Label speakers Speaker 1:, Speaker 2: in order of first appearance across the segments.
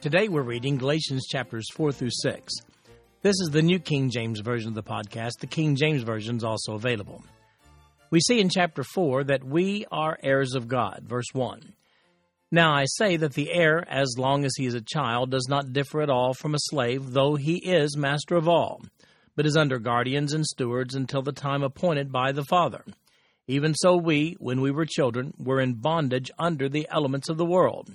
Speaker 1: Today we're reading Galatians chapters 4 through 6. This is the New King James Version of the podcast. The King James Version is also available. We see in chapter 4 that we are heirs of God. Verse 1. Now I say that the heir, as long as he is a child, does not differ at all from a slave, though he is master of all, but is under guardians and stewards until the time appointed by the Father. Even so, we, when we were children, were in bondage under the elements of the world.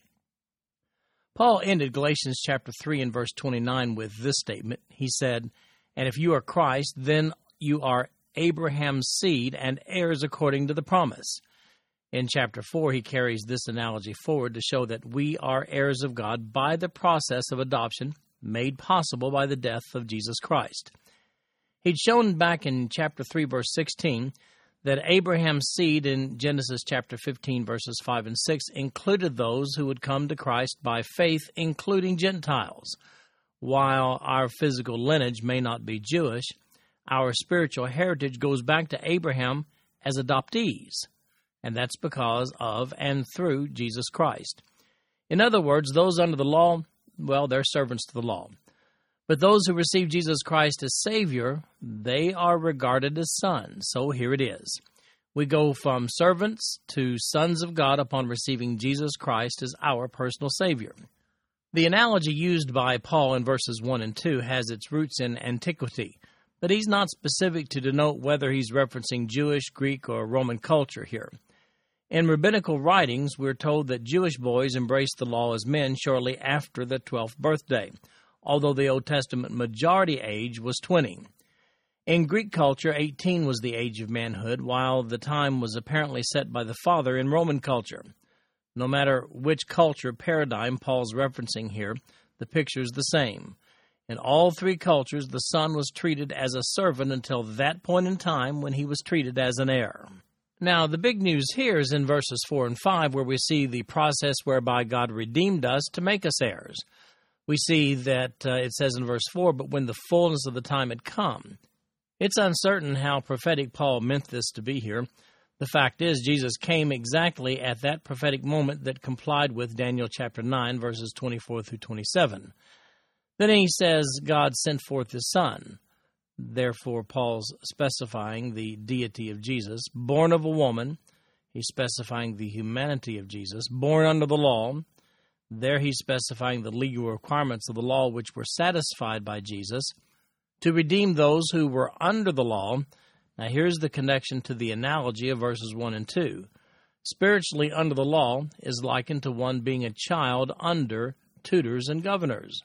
Speaker 1: Paul ended Galatians chapter 3 and verse 29 with this statement. He said, And if you are Christ, then you are Abraham's seed and heirs according to the promise. In chapter 4, he carries this analogy forward to show that we are heirs of God by the process of adoption made possible by the death of Jesus Christ. He'd shown back in chapter 3, verse 16, that Abraham's seed in Genesis chapter 15, verses 5 and 6, included those who would come to Christ by faith, including Gentiles. While our physical lineage may not be Jewish, our spiritual heritage goes back to Abraham as adoptees, and that's because of and through Jesus Christ. In other words, those under the law, well, they're servants to the law. But those who receive Jesus Christ as Savior, they are regarded as sons. So here it is. We go from servants to sons of God upon receiving Jesus Christ as our personal Savior. The analogy used by Paul in verses 1 and 2 has its roots in antiquity, but he's not specific to denote whether he's referencing Jewish, Greek, or Roman culture here. In rabbinical writings, we're told that Jewish boys embraced the law as men shortly after the 12th birthday although the Old Testament majority age was 20. In Greek culture, 18 was the age of manhood, while the time was apparently set by the father in Roman culture. No matter which culture paradigm Paul's referencing here, the picture is the same. In all three cultures, the son was treated as a servant until that point in time when he was treated as an heir. Now, the big news here is in verses 4 and 5, where we see the process whereby God redeemed us to make us heirs we see that uh, it says in verse 4 But when the fullness of the time had come, it's uncertain how prophetic Paul meant this to be here. The fact is, Jesus came exactly at that prophetic moment that complied with Daniel chapter 9, verses 24 through 27. Then he says, God sent forth his Son. Therefore, Paul's specifying the deity of Jesus, born of a woman. He's specifying the humanity of Jesus, born under the law, there he's specifying the legal requirements of the law which were satisfied by Jesus to redeem those who were under the law. Now, here's the connection to the analogy of verses 1 and 2. Spiritually under the law is likened to one being a child under tutors and governors.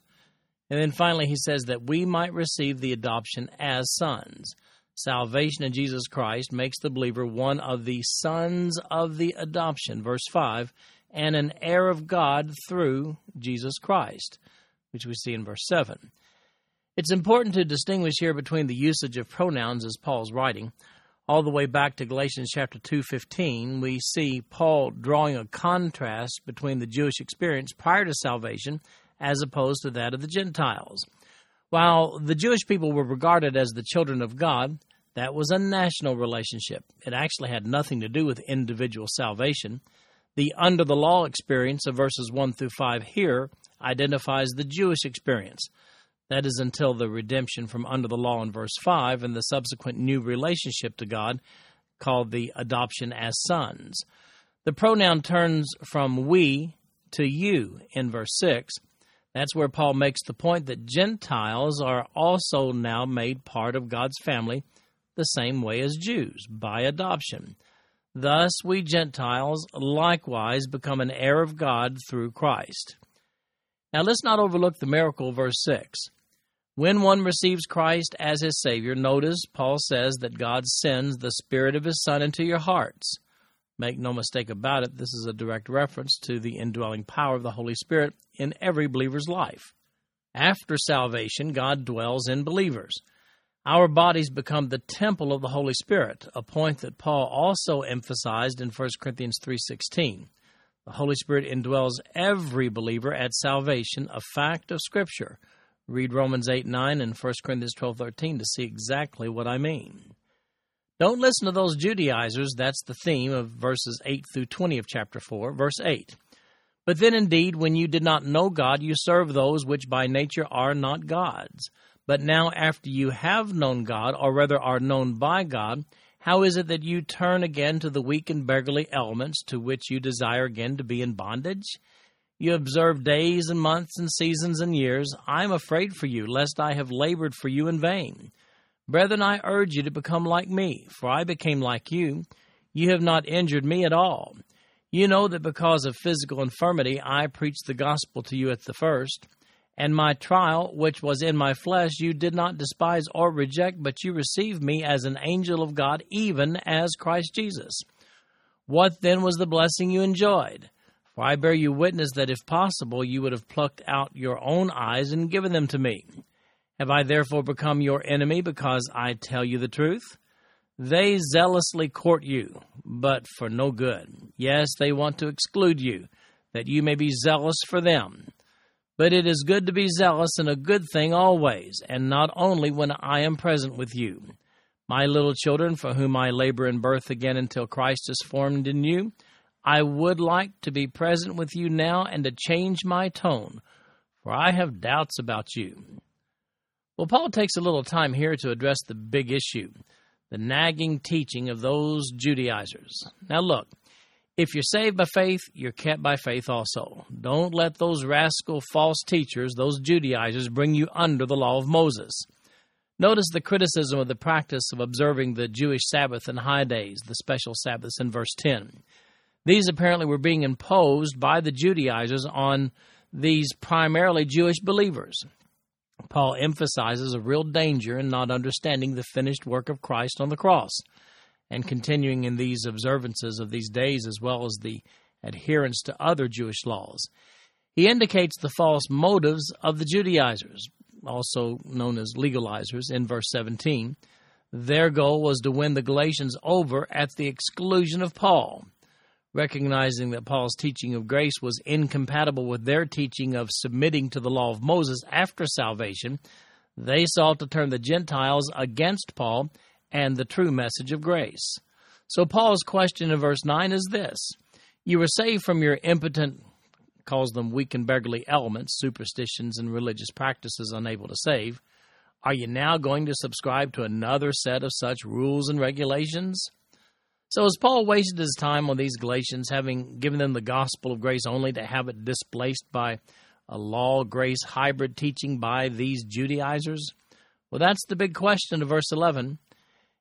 Speaker 1: And then finally, he says that we might receive the adoption as sons. Salvation in Jesus Christ makes the believer one of the sons of the adoption. Verse 5 and an heir of God through Jesus Christ, which we see in verse 7. It's important to distinguish here between the usage of pronouns as Paul's writing. All the way back to Galatians chapter 2:15, we see Paul drawing a contrast between the Jewish experience prior to salvation as opposed to that of the Gentiles. While the Jewish people were regarded as the children of God, that was a national relationship. It actually had nothing to do with individual salvation. The under the law experience of verses 1 through 5 here identifies the Jewish experience. That is until the redemption from under the law in verse 5 and the subsequent new relationship to God called the adoption as sons. The pronoun turns from we to you in verse 6. That's where Paul makes the point that Gentiles are also now made part of God's family the same way as Jews, by adoption. Thus, we Gentiles likewise become an heir of God through Christ. Now, let's not overlook the miracle, verse 6. When one receives Christ as his Savior, notice Paul says that God sends the Spirit of His Son into your hearts. Make no mistake about it, this is a direct reference to the indwelling power of the Holy Spirit in every believer's life. After salvation, God dwells in believers. Our bodies become the temple of the Holy Spirit, a point that Paul also emphasized in 1 Corinthians 3:16. The Holy Spirit indwells every believer at salvation, a fact of scripture. Read Romans 8 9 and 1 Corinthians twelve thirteen to see exactly what I mean. Don't listen to those Judaizers. That's the theme of verses 8 through 20 of chapter 4. Verse 8. But then indeed, when you did not know God, you served those which by nature are not gods. But now, after you have known God, or rather are known by God, how is it that you turn again to the weak and beggarly elements to which you desire again to be in bondage? You observe days and months and seasons and years. I am afraid for you, lest I have labored for you in vain. Brethren, I urge you to become like me, for I became like you. You have not injured me at all. You know that because of physical infirmity I preached the gospel to you at the first. And my trial, which was in my flesh, you did not despise or reject, but you received me as an angel of God, even as Christ Jesus. What then was the blessing you enjoyed? For I bear you witness that if possible you would have plucked out your own eyes and given them to me. Have I therefore become your enemy because I tell you the truth? They zealously court you, but for no good. Yes, they want to exclude you, that you may be zealous for them. But it is good to be zealous and a good thing always, and not only when I am present with you. My little children, for whom I labor in birth again until Christ is formed in you, I would like to be present with you now and to change my tone, for I have doubts about you. Well, Paul takes a little time here to address the big issue the nagging teaching of those Judaizers. Now, look, if you're saved by faith, you're kept by faith also. Don't let those rascal false teachers, those Judaizers, bring you under the law of Moses. Notice the criticism of the practice of observing the Jewish Sabbath and high days, the special Sabbaths in verse 10. These apparently were being imposed by the Judaizers on these primarily Jewish believers. Paul emphasizes a real danger in not understanding the finished work of Christ on the cross and continuing in these observances of these days as well as the adherence to other Jewish laws. He indicates the false motives of the Judaizers, also known as legalizers, in verse 17. Their goal was to win the Galatians over at the exclusion of Paul recognizing that Paul's teaching of grace was incompatible with their teaching of submitting to the law of Moses after salvation, they sought to turn the Gentiles against Paul and the true message of grace. So Paul's question in verse 9 is this You were saved from your impotent, calls them weak and beggarly elements, superstitions, and religious practices unable to save. Are you now going to subscribe to another set of such rules and regulations? So, as Paul wasted his time on these Galatians, having given them the gospel of grace only to have it displaced by a law grace hybrid teaching by these Judaizers? Well, that's the big question of verse 11.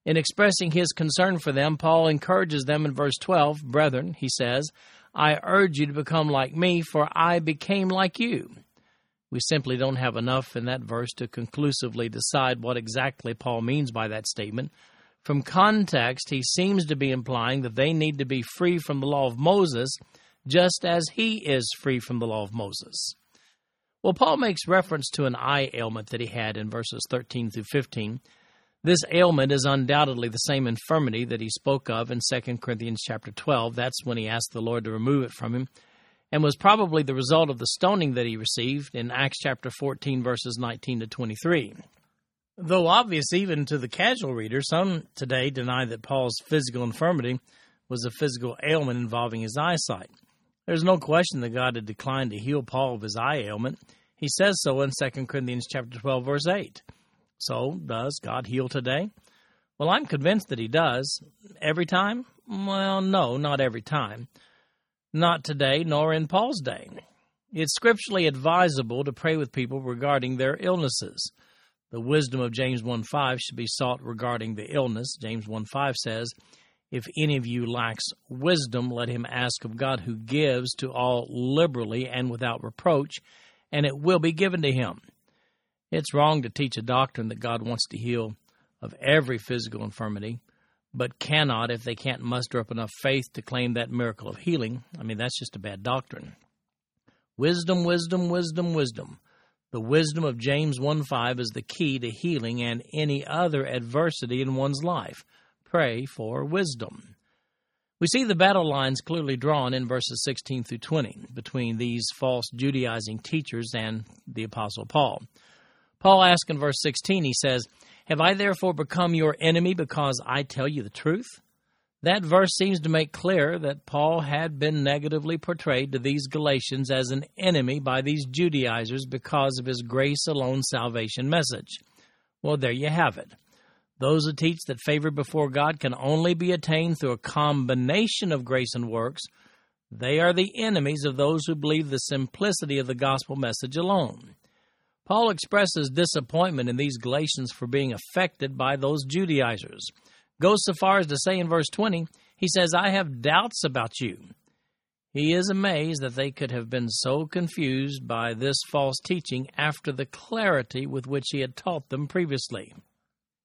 Speaker 1: In expressing his concern for them, Paul encourages them in verse 12 Brethren, he says, I urge you to become like me, for I became like you. We simply don't have enough in that verse to conclusively decide what exactly Paul means by that statement, from context, he seems to be implying that they need to be free from the law of Moses, just as he is free from the law of Moses. Well, Paul makes reference to an eye ailment that he had in verses 13 through 15. This ailment is undoubtedly the same infirmity that he spoke of in 2 Corinthians chapter 12. That's when he asked the Lord to remove it from him, and was probably the result of the stoning that he received in Acts chapter 14, verses 19 to 23. Though obvious even to the casual reader, some today deny that Paul's physical infirmity was a physical ailment involving his eyesight. There's no question that God had declined to heal Paul of his eye ailment. He says so in 2 Corinthians chapter 12 verse 8. So, does God heal today? Well, I'm convinced that he does. Every time? Well, no, not every time. Not today nor in Paul's day. It's scripturally advisable to pray with people regarding their illnesses. The wisdom of James 1:5 should be sought regarding the illness. James 1:5 says, "If any of you lacks wisdom, let him ask of God who gives to all liberally and without reproach, and it will be given to him." It's wrong to teach a doctrine that God wants to heal of every physical infirmity, but cannot if they can't muster up enough faith to claim that miracle of healing. I mean, that's just a bad doctrine. Wisdom, wisdom, wisdom, wisdom. The wisdom of James 1:5 is the key to healing and any other adversity in one's life. Pray for wisdom. We see the battle lines clearly drawn in verses 16 through 20 between these false Judaizing teachers and the Apostle Paul. Paul asks in verse 16, he says, Have I therefore become your enemy because I tell you the truth? That verse seems to make clear that Paul had been negatively portrayed to these Galatians as an enemy by these Judaizers because of his grace alone salvation message. Well, there you have it. Those who teach that favor before God can only be attained through a combination of grace and works, they are the enemies of those who believe the simplicity of the gospel message alone. Paul expresses disappointment in these Galatians for being affected by those Judaizers goes so far as to say in verse 20, he says, I have doubts about you. He is amazed that they could have been so confused by this false teaching after the clarity with which he had taught them previously.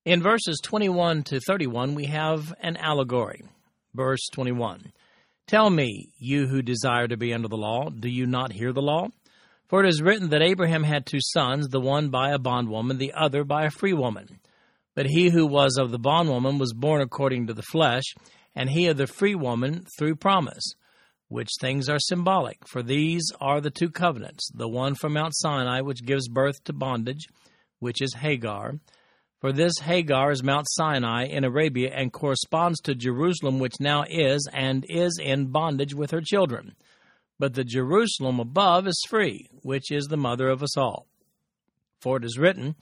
Speaker 1: In verses 21 to 31, we have an allegory. Verse 21 Tell me, you who desire to be under the law, do you not hear the law? For it is written that Abraham had two sons, the one by a bondwoman, the other by a free woman. But he who was of the bondwoman was born according to the flesh, and he of the free woman through promise, which things are symbolic. For these are the two covenants the one from Mount Sinai, which gives birth to bondage, which is Hagar. For this Hagar is Mount Sinai in Arabia and corresponds to Jerusalem, which now is and is in bondage with her children. But the Jerusalem above is free, which is the mother of us all. For it is written,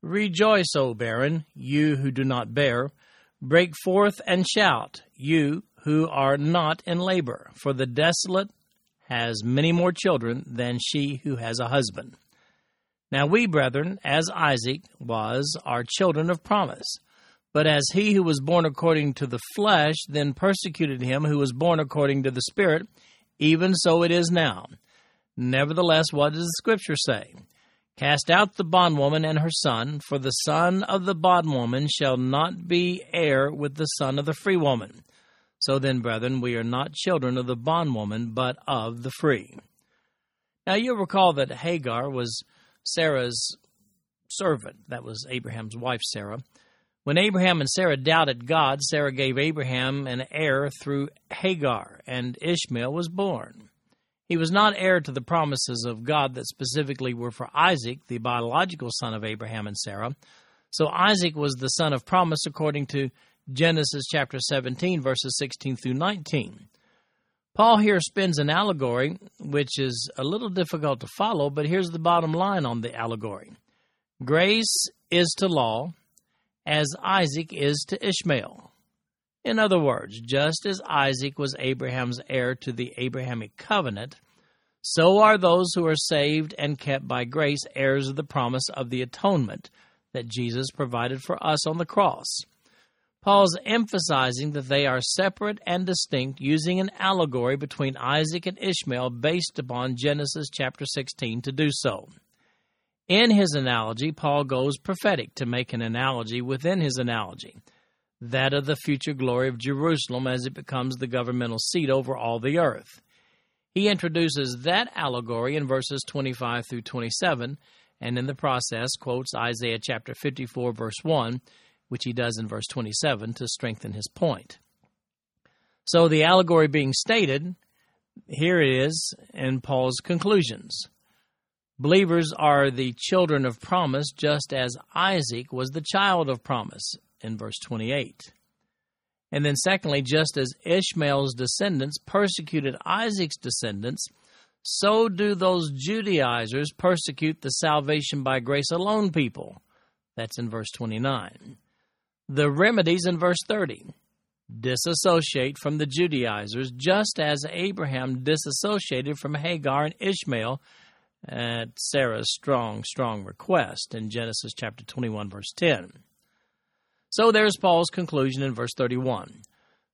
Speaker 1: Rejoice, O barren, you who do not bear. Break forth and shout, you who are not in labor, for the desolate has many more children than she who has a husband. Now we, brethren, as Isaac was, are children of promise. But as he who was born according to the flesh then persecuted him who was born according to the Spirit, even so it is now. Nevertheless, what does the Scripture say? Cast out the bondwoman and her son, for the son of the bondwoman shall not be heir with the son of the free woman. So then, brethren, we are not children of the bondwoman, but of the free. Now you'll recall that Hagar was Sarah's servant. That was Abraham's wife, Sarah. When Abraham and Sarah doubted God, Sarah gave Abraham an heir through Hagar, and Ishmael was born. He was not heir to the promises of God that specifically were for Isaac, the biological son of Abraham and Sarah. So Isaac was the son of promise according to Genesis chapter 17, verses 16 through 19. Paul here spins an allegory which is a little difficult to follow, but here's the bottom line on the allegory Grace is to law as Isaac is to Ishmael. In other words, just as Isaac was Abraham's heir to the Abrahamic covenant, so are those who are saved and kept by grace heirs of the promise of the atonement that Jesus provided for us on the cross. Paul's emphasizing that they are separate and distinct using an allegory between Isaac and Ishmael based upon Genesis chapter 16 to do so. In his analogy, Paul goes prophetic to make an analogy within his analogy that of the future glory of Jerusalem as it becomes the governmental seat over all the earth. He introduces that allegory in verses 25 through 27, and in the process quotes Isaiah chapter 54, verse 1, which he does in verse 27 to strengthen his point. So the allegory being stated, here it is in Paul's conclusions. Believers are the children of promise, just as Isaac was the child of promise in verse 28. And then, secondly, just as Ishmael's descendants persecuted Isaac's descendants, so do those Judaizers persecute the salvation by grace alone people. That's in verse 29. The remedies in verse 30. disassociate from the Judaizers, just as Abraham disassociated from Hagar and Ishmael at Sarah's strong, strong request in Genesis chapter 21, verse 10. So there's Paul's conclusion in verse 31.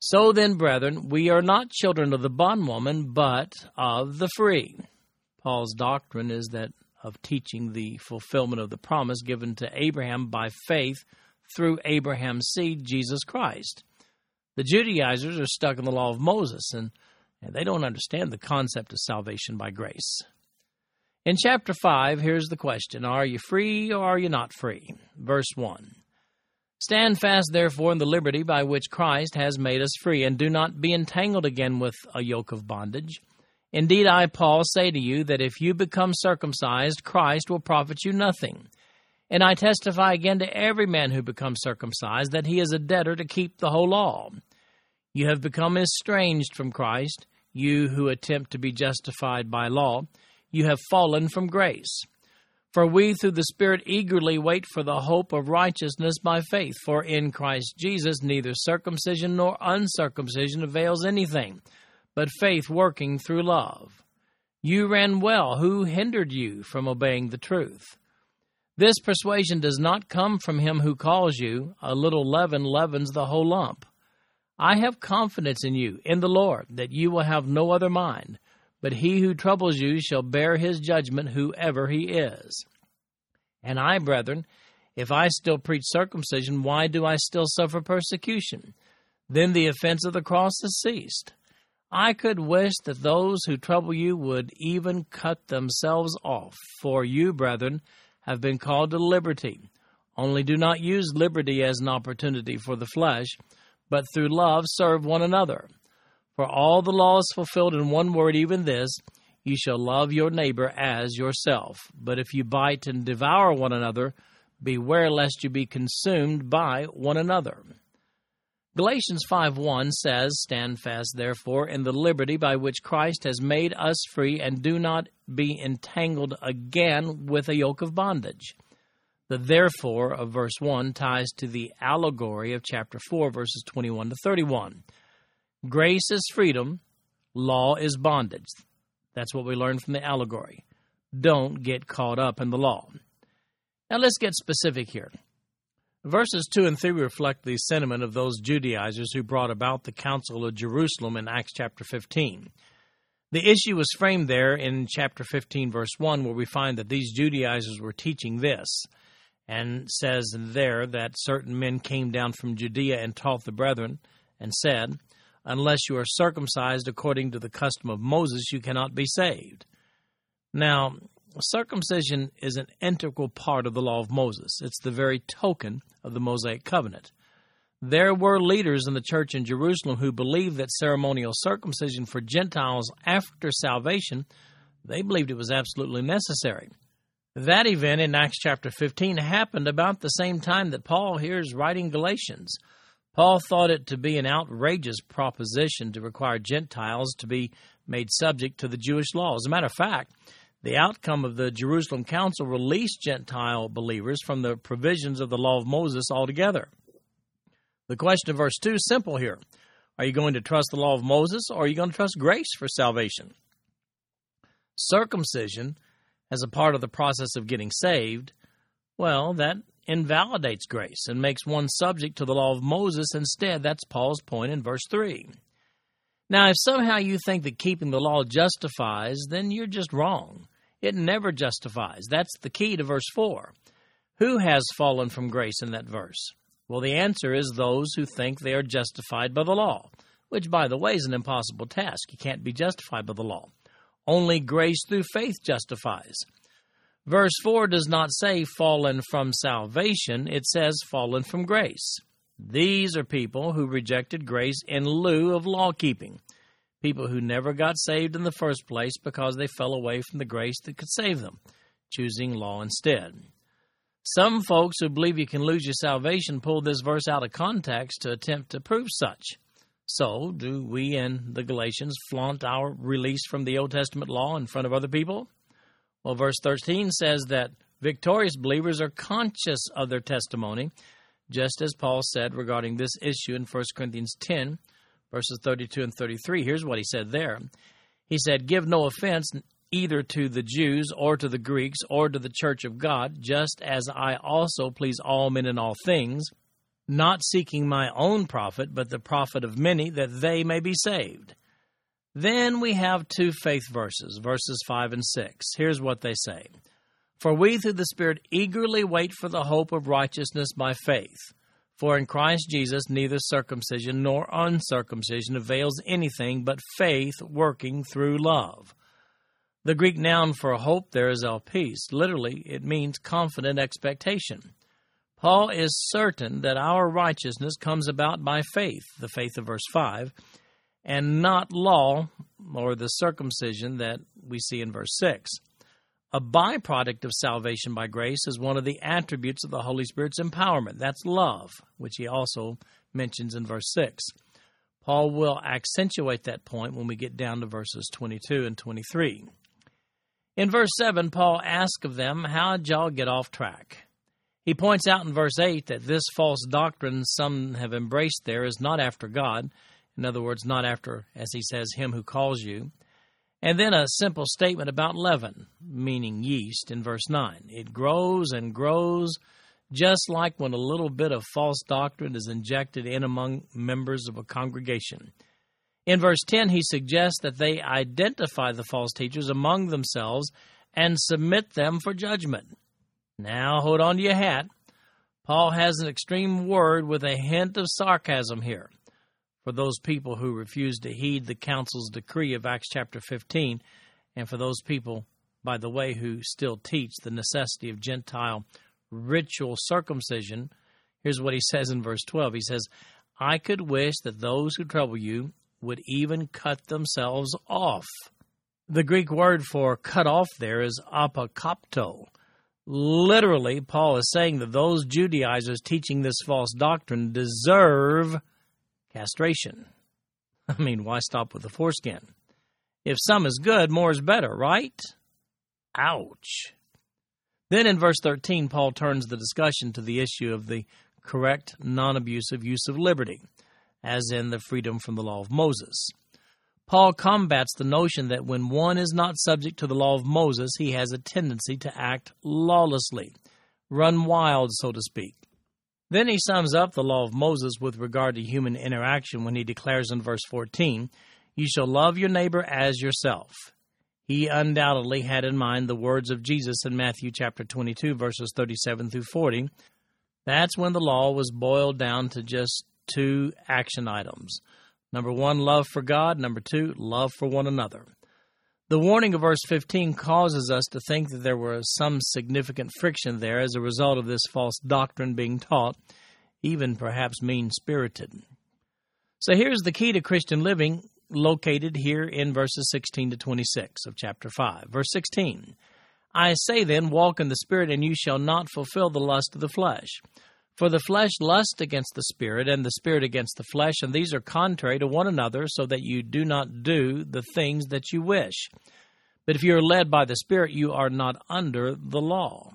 Speaker 1: So then, brethren, we are not children of the bondwoman, but of the free. Paul's doctrine is that of teaching the fulfillment of the promise given to Abraham by faith through Abraham's seed, Jesus Christ. The Judaizers are stuck in the law of Moses, and, and they don't understand the concept of salvation by grace. In chapter 5, here's the question Are you free or are you not free? Verse 1 Stand fast, therefore, in the liberty by which Christ has made us free, and do not be entangled again with a yoke of bondage. Indeed, I, Paul, say to you that if you become circumcised, Christ will profit you nothing. And I testify again to every man who becomes circumcised that he is a debtor to keep the whole law. You have become estranged from Christ, you who attempt to be justified by law. You have fallen from grace. For we through the Spirit eagerly wait for the hope of righteousness by faith. For in Christ Jesus neither circumcision nor uncircumcision avails anything, but faith working through love. You ran well. Who hindered you from obeying the truth? This persuasion does not come from him who calls you. A little leaven leavens the whole lump. I have confidence in you, in the Lord, that you will have no other mind, but he who troubles you shall bear his judgment, whoever he is. And I, brethren, if I still preach circumcision, why do I still suffer persecution? Then the offense of the cross has ceased. I could wish that those who trouble you would even cut themselves off, for you, brethren, have been called to liberty. Only do not use liberty as an opportunity for the flesh, but through love serve one another. For all the law is fulfilled in one word, even this you shall love your neighbor as yourself. But if you bite and devour one another, beware lest you be consumed by one another. Galatians 5:1 says, "Stand fast therefore in the liberty by which Christ has made us free, and do not be entangled again with a yoke of bondage." The therefore of verse 1 ties to the allegory of chapter 4 verses 21 to 31. Grace is freedom, law is bondage. That's what we learned from the allegory. Don't get caught up in the law. Now let's get specific here. Verses 2 and 3 reflect the sentiment of those Judaizers who brought about the Council of Jerusalem in Acts chapter 15. The issue was framed there in chapter 15, verse 1, where we find that these Judaizers were teaching this, and says there that certain men came down from Judea and taught the brethren, and said, Unless you are circumcised according to the custom of Moses, you cannot be saved. Now, circumcision is an integral part of the law of Moses. It's the very token of the Mosaic covenant. There were leaders in the church in Jerusalem who believed that ceremonial circumcision for Gentiles after salvation, they believed it was absolutely necessary. That event in Acts chapter 15 happened about the same time that Paul here is writing Galatians. Paul thought it to be an outrageous proposition to require Gentiles to be made subject to the Jewish law. As a matter of fact, the outcome of the Jerusalem Council released Gentile believers from the provisions of the law of Moses altogether. The question of verse 2 is simple here. Are you going to trust the law of Moses or are you going to trust grace for salvation? Circumcision, as a part of the process of getting saved, well, that invalidates grace and makes one subject to the law of Moses instead. That's Paul's point in verse 3. Now, if somehow you think that keeping the law justifies, then you're just wrong. It never justifies. That's the key to verse 4. Who has fallen from grace in that verse? Well, the answer is those who think they are justified by the law, which, by the way, is an impossible task. You can't be justified by the law. Only grace through faith justifies. Verse 4 does not say fallen from salvation, it says fallen from grace. These are people who rejected grace in lieu of law keeping people who never got saved in the first place because they fell away from the grace that could save them, choosing law instead. Some folks who believe you can lose your salvation pull this verse out of context to attempt to prove such. So, do we in the Galatians flaunt our release from the Old Testament law in front of other people? Well, verse 13 says that victorious believers are conscious of their testimony, just as Paul said regarding this issue in 1 Corinthians 10, verses 32 and 33. Here's what he said there. He said, Give no offense either to the Jews or to the Greeks or to the church of God, just as I also please all men in all things, not seeking my own profit, but the profit of many, that they may be saved. Then we have two faith verses, verses 5 and 6. Here's what they say For we through the Spirit eagerly wait for the hope of righteousness by faith. For in Christ Jesus neither circumcision nor uncircumcision avails anything but faith working through love. The Greek noun for hope there is elpis. Literally, it means confident expectation. Paul is certain that our righteousness comes about by faith, the faith of verse 5, and not law or the circumcision that we see in verse 6. A byproduct of salvation by grace is one of the attributes of the Holy Spirit's empowerment. That's love, which he also mentions in verse 6. Paul will accentuate that point when we get down to verses 22 and 23. In verse 7, Paul asks of them, How'd y'all get off track? He points out in verse 8 that this false doctrine some have embraced there is not after God, in other words, not after, as he says, him who calls you. And then a simple statement about leaven, meaning yeast, in verse 9. It grows and grows, just like when a little bit of false doctrine is injected in among members of a congregation. In verse 10, he suggests that they identify the false teachers among themselves and submit them for judgment. Now, hold on to your hat. Paul has an extreme word with a hint of sarcasm here for those people who refuse to heed the council's decree of Acts chapter 15, and for those people, by the way, who still teach the necessity of Gentile ritual circumcision. Here's what he says in verse 12 He says, I could wish that those who trouble you would even cut themselves off. The Greek word for cut off there is apokopto. Literally, Paul is saying that those Judaizers teaching this false doctrine deserve castration. I mean, why stop with the foreskin? If some is good, more is better, right? Ouch. Then in verse 13, Paul turns the discussion to the issue of the correct, non abusive use of liberty, as in the freedom from the law of Moses. Paul combats the notion that when one is not subject to the law of Moses, he has a tendency to act lawlessly, run wild, so to speak. Then he sums up the law of Moses with regard to human interaction when he declares in verse 14, You shall love your neighbor as yourself. He undoubtedly had in mind the words of Jesus in Matthew chapter 22, verses 37 through 40. That's when the law was boiled down to just two action items. Number one, love for God. Number two, love for one another. The warning of verse 15 causes us to think that there was some significant friction there as a result of this false doctrine being taught, even perhaps mean spirited. So here's the key to Christian living located here in verses 16 to 26 of chapter 5. Verse 16 I say then, walk in the Spirit, and you shall not fulfill the lust of the flesh. For the flesh lusts against the Spirit, and the Spirit against the flesh, and these are contrary to one another, so that you do not do the things that you wish. But if you are led by the Spirit, you are not under the law.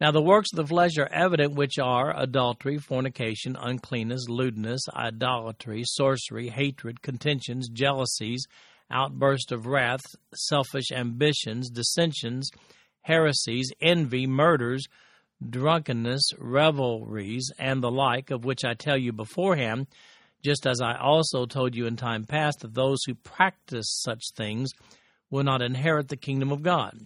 Speaker 1: Now the works of the flesh are evident, which are adultery, fornication, uncleanness, lewdness, idolatry, sorcery, hatred, contentions, jealousies, outburst of wrath, selfish ambitions, dissensions, heresies, envy, murders drunkenness, revelries, and the like, of which I tell you beforehand, just as I also told you in time past, that those who practice such things will not inherit the kingdom of God.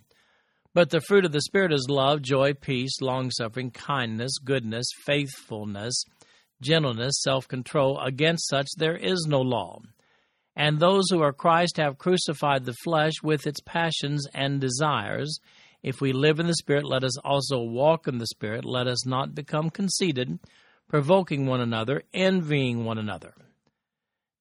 Speaker 1: But the fruit of the Spirit is love, joy, peace, longsuffering, kindness, goodness, faithfulness, gentleness, self control. Against such there is no law. And those who are Christ have crucified the flesh with its passions and desires. If we live in the Spirit, let us also walk in the Spirit. Let us not become conceited, provoking one another, envying one another.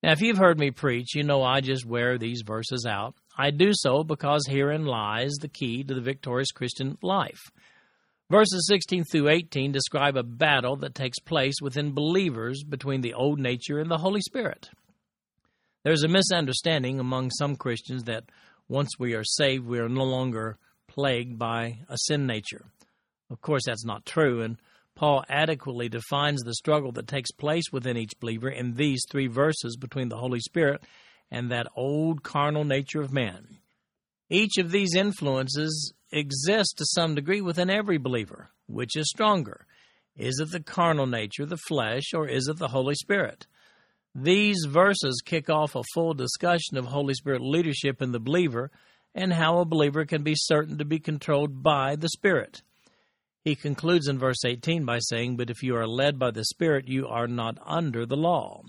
Speaker 1: Now, if you've heard me preach, you know I just wear these verses out. I do so because herein lies the key to the victorious Christian life. Verses 16 through 18 describe a battle that takes place within believers between the old nature and the Holy Spirit. There's a misunderstanding among some Christians that once we are saved, we are no longer plagued by a sin nature. Of course, that's not true, and Paul adequately defines the struggle that takes place within each believer in these three verses between the Holy Spirit and that old carnal nature of man. Each of these influences exists to some degree within every believer. Which is stronger? Is it the carnal nature, the flesh, or is it the Holy Spirit? These verses kick off a full discussion of Holy Spirit leadership in the believer and how a believer can be certain to be controlled by the Spirit. He concludes in verse 18 by saying, But if you are led by the Spirit, you are not under the law.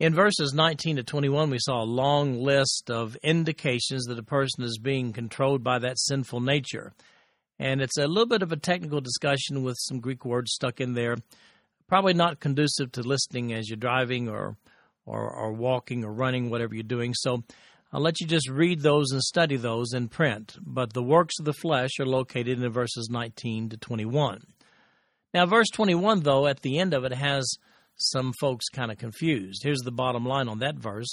Speaker 1: In verses 19 to 21, we saw a long list of indications that a person is being controlled by that sinful nature. And it's a little bit of a technical discussion with some Greek words stuck in there. Probably not conducive to listening as you're driving or, or, or walking or running, whatever you're doing. So I'll let you just read those and study those in print. But the works of the flesh are located in verses 19 to 21. Now, verse 21, though, at the end of it has some folks kind of confused. Here's the bottom line on that verse.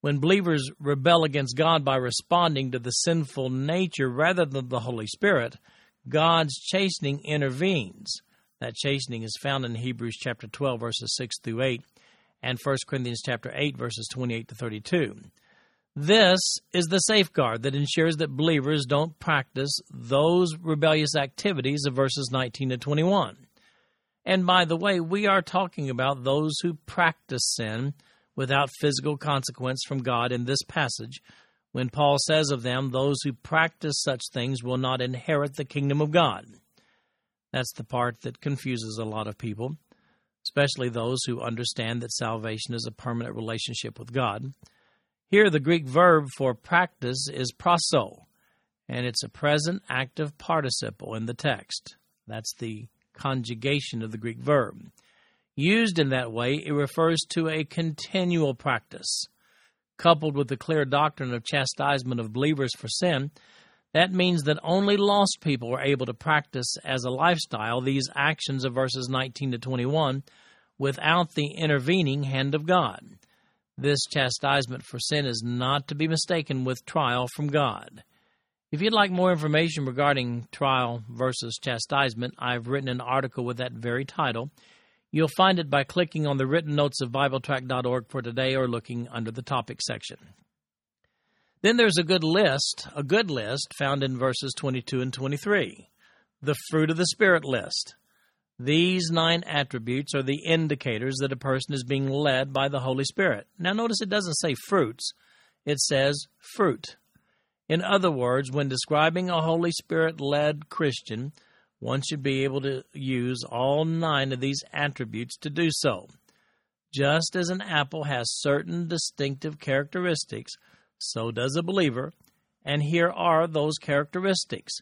Speaker 1: When believers rebel against God by responding to the sinful nature rather than the Holy Spirit, God's chastening intervenes. That chastening is found in Hebrews chapter 12 verses 6 through 8 and 1 Corinthians chapter 8 verses 28 to 32. This is the safeguard that ensures that believers don't practice those rebellious activities of verses 19 to 21. And by the way, we are talking about those who practice sin without physical consequence from God in this passage, when Paul says of them, Those who practice such things will not inherit the kingdom of God. That's the part that confuses a lot of people, especially those who understand that salvation is a permanent relationship with God. Here, the Greek verb for practice is prasso, and it's a present active participle in the text. That's the conjugation of the Greek verb. Used in that way, it refers to a continual practice. Coupled with the clear doctrine of chastisement of believers for sin, that means that only lost people are able to practice as a lifestyle these actions of verses 19 to 21 without the intervening hand of God. This chastisement for sin is not to be mistaken with trial from God. If you'd like more information regarding trial versus chastisement, I've written an article with that very title. You'll find it by clicking on the written notes of BibleTrack.org for today or looking under the topic section. Then there's a good list, a good list found in verses 22 and 23. The fruit of the Spirit list. These nine attributes are the indicators that a person is being led by the Holy Spirit. Now, notice it doesn't say fruits, it says fruit. In other words, when describing a Holy Spirit led Christian, one should be able to use all nine of these attributes to do so. Just as an apple has certain distinctive characteristics, so does a believer, and here are those characteristics.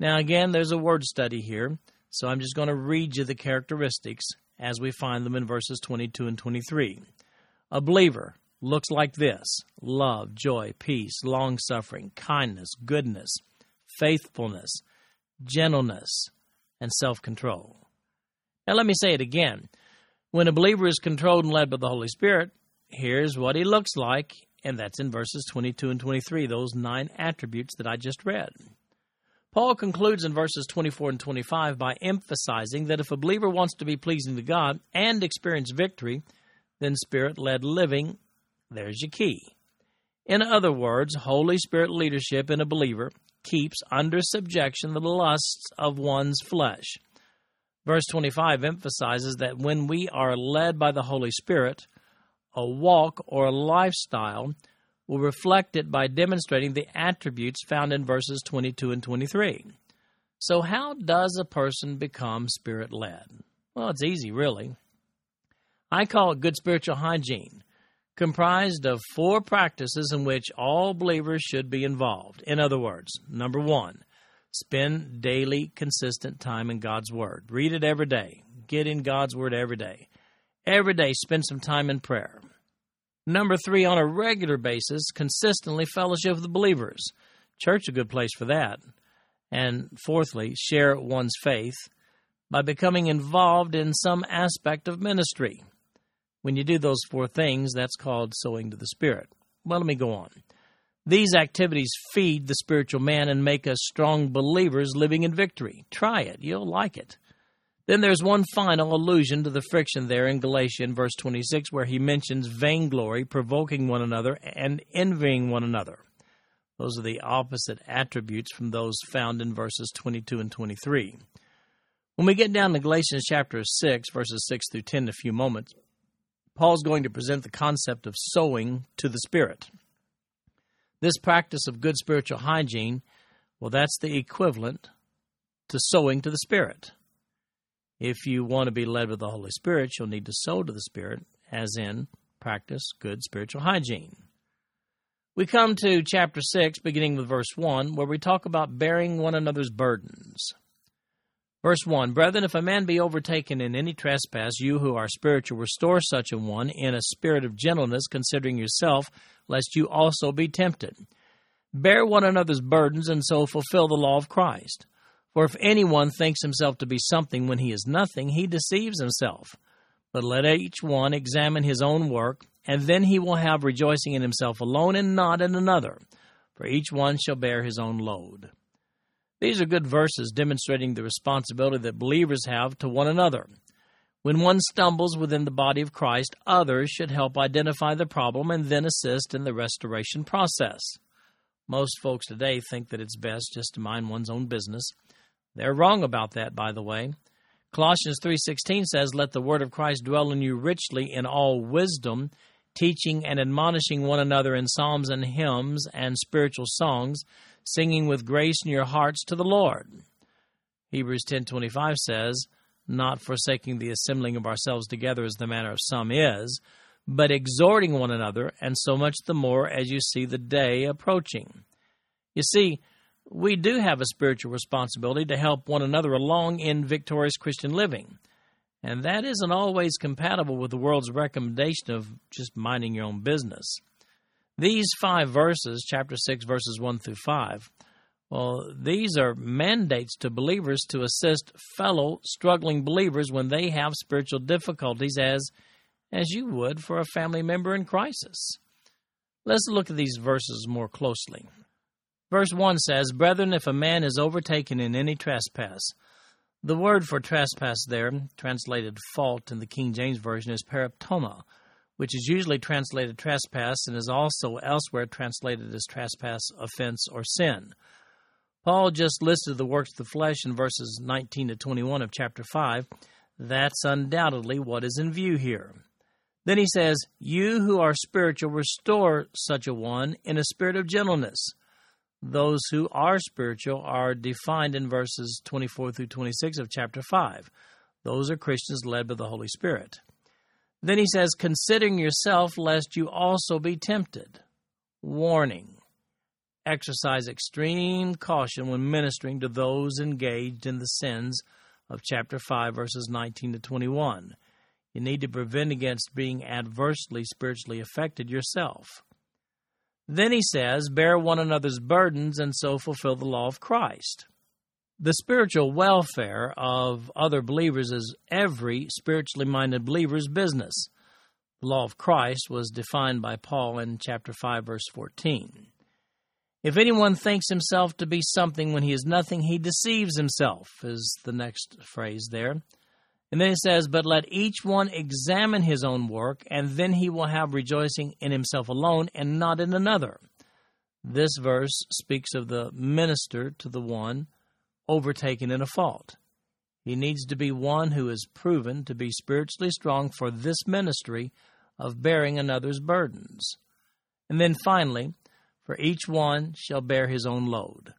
Speaker 1: Now, again, there's a word study here, so I'm just going to read you the characteristics as we find them in verses 22 and 23. A believer looks like this love, joy, peace, long suffering, kindness, goodness, faithfulness, gentleness, and self control. Now, let me say it again. When a believer is controlled and led by the Holy Spirit, here's what he looks like, and that's in verses 22 and 23, those nine attributes that I just read. Paul concludes in verses 24 and 25 by emphasizing that if a believer wants to be pleasing to God and experience victory, then spirit led living there's your key. In other words, Holy Spirit leadership in a believer keeps under subjection the lusts of one's flesh. Verse 25 emphasizes that when we are led by the Holy Spirit, a walk or a lifestyle will reflect it by demonstrating the attributes found in verses 22 and 23. So, how does a person become spirit led? Well, it's easy, really. I call it good spiritual hygiene comprised of four practices in which all believers should be involved. In other words, number one, spend daily, consistent time in God's Word. Read it every day. Get in God's Word every day. Every day, spend some time in prayer. Number three, on a regular basis, consistently fellowship with the believers. Church a good place for that. And fourthly, share one's faith by becoming involved in some aspect of ministry. When you do those four things, that's called sowing to the Spirit. Well, let me go on. These activities feed the spiritual man and make us strong believers living in victory. Try it, you'll like it. Then there's one final allusion to the friction there in Galatians, verse 26, where he mentions vainglory, provoking one another, and envying one another. Those are the opposite attributes from those found in verses 22 and 23. When we get down to Galatians chapter 6, verses 6 through 10 in a few moments, Paul's going to present the concept of sowing to the Spirit. This practice of good spiritual hygiene, well, that's the equivalent to sowing to the Spirit. If you want to be led with the Holy Spirit, you'll need to sow to the Spirit, as in practice good spiritual hygiene. We come to chapter 6, beginning with verse 1, where we talk about bearing one another's burdens. Verse 1 Brethren, if a man be overtaken in any trespass, you who are spiritual, restore such a one in a spirit of gentleness, considering yourself, lest you also be tempted. Bear one another's burdens, and so fulfill the law of Christ. For if anyone thinks himself to be something when he is nothing, he deceives himself. But let each one examine his own work, and then he will have rejoicing in himself alone and not in another. For each one shall bear his own load. These are good verses demonstrating the responsibility that believers have to one another. When one stumbles within the body of Christ, others should help identify the problem and then assist in the restoration process. Most folks today think that it's best just to mind one's own business. They're wrong about that, by the way. Colossians 3:16 says, "Let the word of Christ dwell in you richly in all wisdom, teaching and admonishing one another in psalms and hymns and spiritual songs, singing with grace in your hearts to the Lord. Hebrews 10:25 says, "Not forsaking the assembling of ourselves together as the manner of some is, but exhorting one another, and so much the more as you see the day approaching." You see, we do have a spiritual responsibility to help one another along in victorious Christian living. And that isn't always compatible with the world's recommendation of just minding your own business. These five verses, chapter 6, verses 1 through 5, well, these are mandates to believers to assist fellow struggling believers when they have spiritual difficulties, as, as you would for a family member in crisis. Let's look at these verses more closely. Verse 1 says, Brethren, if a man is overtaken in any trespass, the word for trespass there, translated fault in the King James Version, is paraptoma, which is usually translated trespass and is also elsewhere translated as trespass, offense, or sin. Paul just listed the works of the flesh in verses 19 to 21 of chapter 5. That's undoubtedly what is in view here. Then he says, You who are spiritual, restore such a one in a spirit of gentleness. Those who are spiritual are defined in verses 24 through 26 of chapter 5. Those are Christians led by the Holy Spirit. Then he says, considering yourself lest you also be tempted. Warning. Exercise extreme caution when ministering to those engaged in the sins of chapter 5, verses 19 to 21. You need to prevent against being adversely spiritually affected yourself. Then he says, Bear one another's burdens and so fulfill the law of Christ. The spiritual welfare of other believers is every spiritually minded believer's business. The law of Christ was defined by Paul in chapter 5 verse 14. If anyone thinks himself to be something when he is nothing, he deceives himself, is the next phrase there. And then it says, But let each one examine his own work, and then he will have rejoicing in himself alone and not in another. This verse speaks of the minister to the one overtaken in a fault. He needs to be one who is proven to be spiritually strong for this ministry of bearing another's burdens. And then finally, for each one shall bear his own load.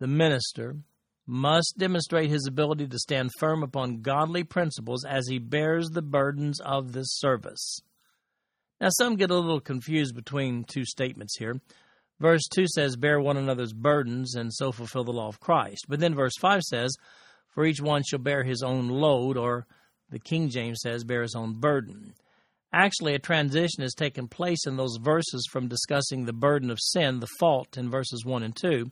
Speaker 1: The minister must demonstrate his ability to stand firm upon godly principles as he bears the burdens of this service. Now, some get a little confused between two statements here. Verse 2 says, Bear one another's burdens and so fulfill the law of Christ. But then verse 5 says, For each one shall bear his own load, or the King James says, bear his own burden. Actually, a transition has taken place in those verses from discussing the burden of sin, the fault, in verses 1 and 2,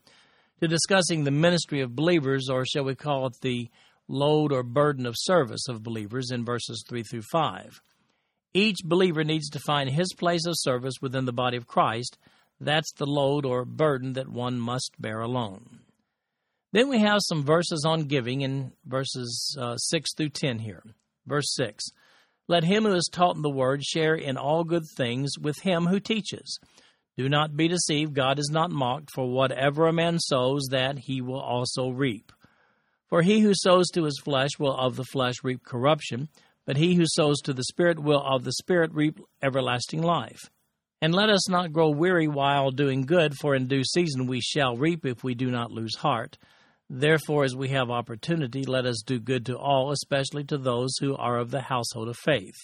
Speaker 1: to discussing the ministry of believers, or shall we call it the load or burden of service of believers, in verses 3 through 5. Each believer needs to find his place of service within the body of Christ that's the load or burden that one must bear alone. Then we have some verses on giving in verses uh, 6 through 10 here. Verse 6 Let him who is taught in the word share in all good things with him who teaches. Do not be deceived, God is not mocked, for whatever a man sows, that he will also reap. For he who sows to his flesh will of the flesh reap corruption, but he who sows to the Spirit will of the Spirit reap everlasting life. And let us not grow weary while doing good, for in due season we shall reap if we do not lose heart. Therefore, as we have opportunity, let us do good to all, especially to those who are of the household of faith.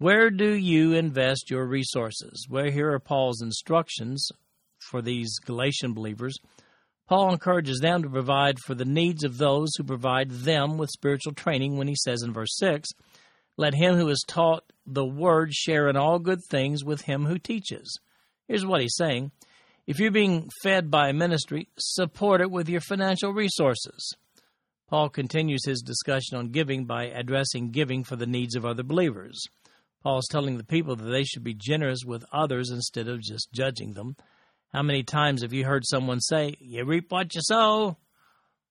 Speaker 1: Where do you invest your resources? Well, here are Paul's instructions for these Galatian believers. Paul encourages them to provide for the needs of those who provide them with spiritual training when he says in verse 6, Let him who is taught the word share in all good things with him who teaches. Here's what he's saying if you're being fed by a ministry, support it with your financial resources. Paul continues his discussion on giving by addressing giving for the needs of other believers. Paul is telling the people that they should be generous with others instead of just judging them. How many times have you heard someone say, You reap what you sow?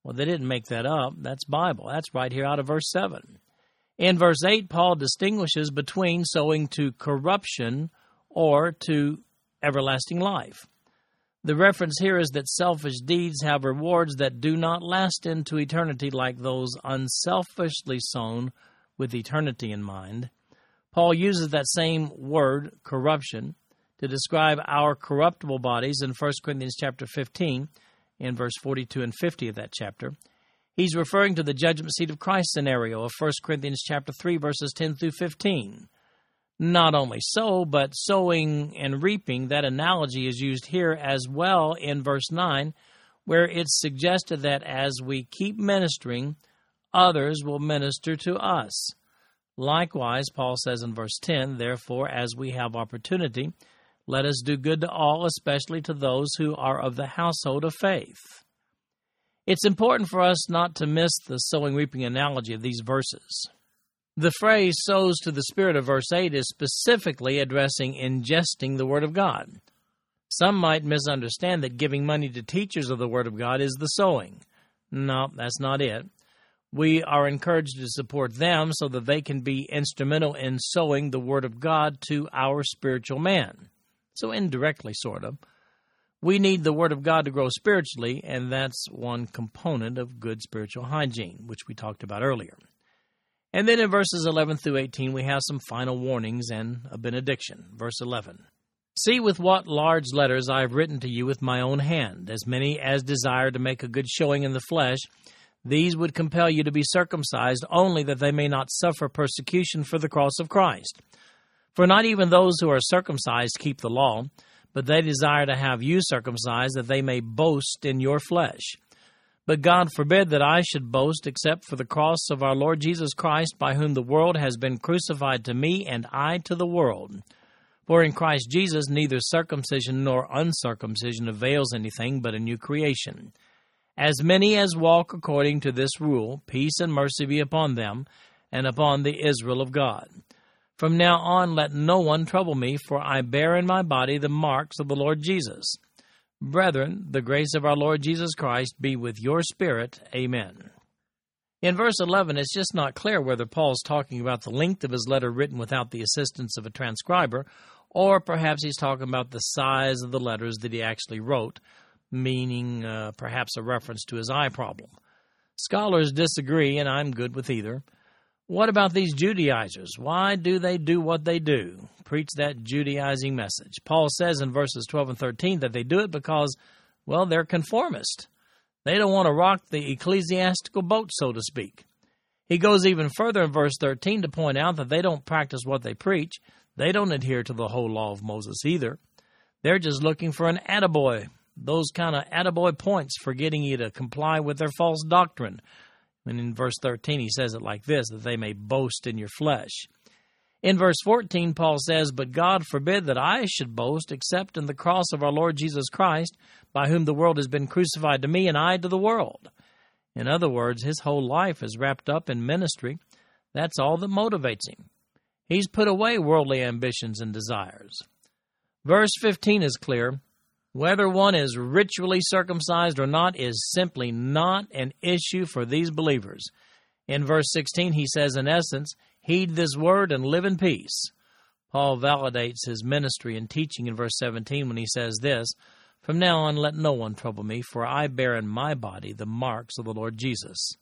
Speaker 1: Well, they didn't make that up. That's Bible. That's right here out of verse 7. In verse 8, Paul distinguishes between sowing to corruption or to everlasting life. The reference here is that selfish deeds have rewards that do not last into eternity like those unselfishly sown with eternity in mind. Paul uses that same word, corruption, to describe our corruptible bodies in 1 Corinthians chapter 15 in verse 42 and 50 of that chapter. He's referring to the judgment seat of Christ scenario of 1 Corinthians chapter 3 verses 10 through 15. Not only so, but sowing and reaping, that analogy is used here as well in verse 9, where it's suggested that as we keep ministering, others will minister to us. Likewise, Paul says in verse 10, Therefore, as we have opportunity, let us do good to all, especially to those who are of the household of faith. It's important for us not to miss the sowing reaping analogy of these verses. The phrase sows to the Spirit of verse 8 is specifically addressing ingesting the Word of God. Some might misunderstand that giving money to teachers of the Word of God is the sowing. No, that's not it. We are encouraged to support them so that they can be instrumental in sowing the Word of God to our spiritual man. So, indirectly, sort of. We need the Word of God to grow spiritually, and that's one component of good spiritual hygiene, which we talked about earlier. And then in verses 11 through 18, we have some final warnings and a benediction. Verse 11 See with what large letters I have written to you with my own hand, as many as desire to make a good showing in the flesh. These would compel you to be circumcised, only that they may not suffer persecution for the cross of Christ. For not even those who are circumcised keep the law, but they desire to have you circumcised, that they may boast in your flesh. But God forbid that I should boast except for the cross of our Lord Jesus Christ, by whom the world has been crucified to me and I to the world. For in Christ Jesus neither circumcision nor uncircumcision avails anything but a new creation. As many as walk according to this rule, peace and mercy be upon them and upon the Israel of God. From now on let no one trouble me, for I bear in my body the marks of the Lord Jesus. Brethren, the grace of our Lord Jesus Christ be with your spirit. Amen. In verse 11, it's just not clear whether Paul's talking about the length of his letter written without the assistance of a transcriber, or perhaps he's talking about the size of the letters that he actually wrote, meaning uh, perhaps a reference to his eye problem. Scholars disagree, and I'm good with either. What about these Judaizers? Why do they do what they do? Preach that Judaizing message. Paul says in verses 12 and 13 that they do it because, well, they're conformist. They don't want to rock the ecclesiastical boat, so to speak. He goes even further in verse 13 to point out that they don't practice what they preach. They don't adhere to the whole law of Moses either. They're just looking for an attaboy, those kind of attaboy points for getting you to comply with their false doctrine and in verse 13, he says it like this that they may boast in your flesh. In verse 14, Paul says, But God forbid that I should boast except in the cross of our Lord Jesus Christ, by whom the world has been crucified to me and I to the world. In other words, his whole life is wrapped up in ministry. That's all that motivates him. He's put away worldly ambitions and desires. Verse 15 is clear Whether one is ritually circumcised or not is simply not an issue for these believers. In verse 16, he says, in essence, heed this word and live in peace. Paul validates his ministry and teaching in verse 17 when he says this From now on, let no one trouble me, for I bear in my body the marks of the Lord Jesus.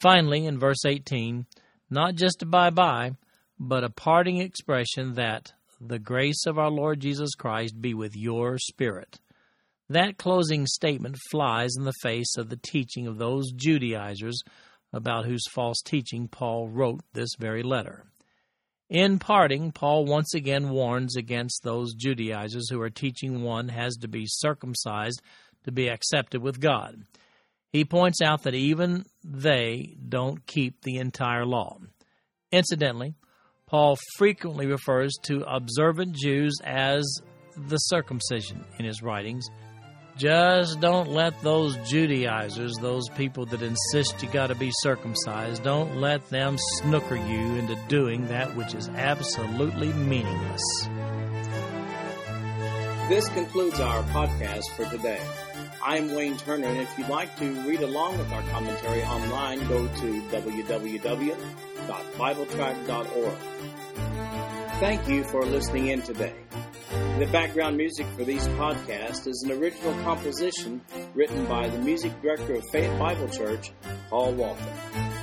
Speaker 1: Finally, in verse 18, not just a bye bye, but a parting expression that the grace of our Lord Jesus Christ be with your spirit. That closing statement flies in the face of the teaching of those Judaizers about whose false teaching Paul wrote this very letter. In parting, Paul once again warns against those Judaizers who are teaching one has to be circumcised to be accepted with God. He points out that even they don't keep the entire law. Incidentally, Paul frequently refers to observant Jews as the circumcision in his writings. Just don't let those Judaizers, those people that insist you got to be circumcised, don't let them snooker you into doing that which is absolutely meaningless.
Speaker 2: This concludes our podcast for today. I'm Wayne Turner, and if you'd like to read along with our commentary online, go to www.bibletrack.org. Thank you for listening in today. The background music for these podcasts is an original composition written by the music director of Faith Bible Church, Paul Walker.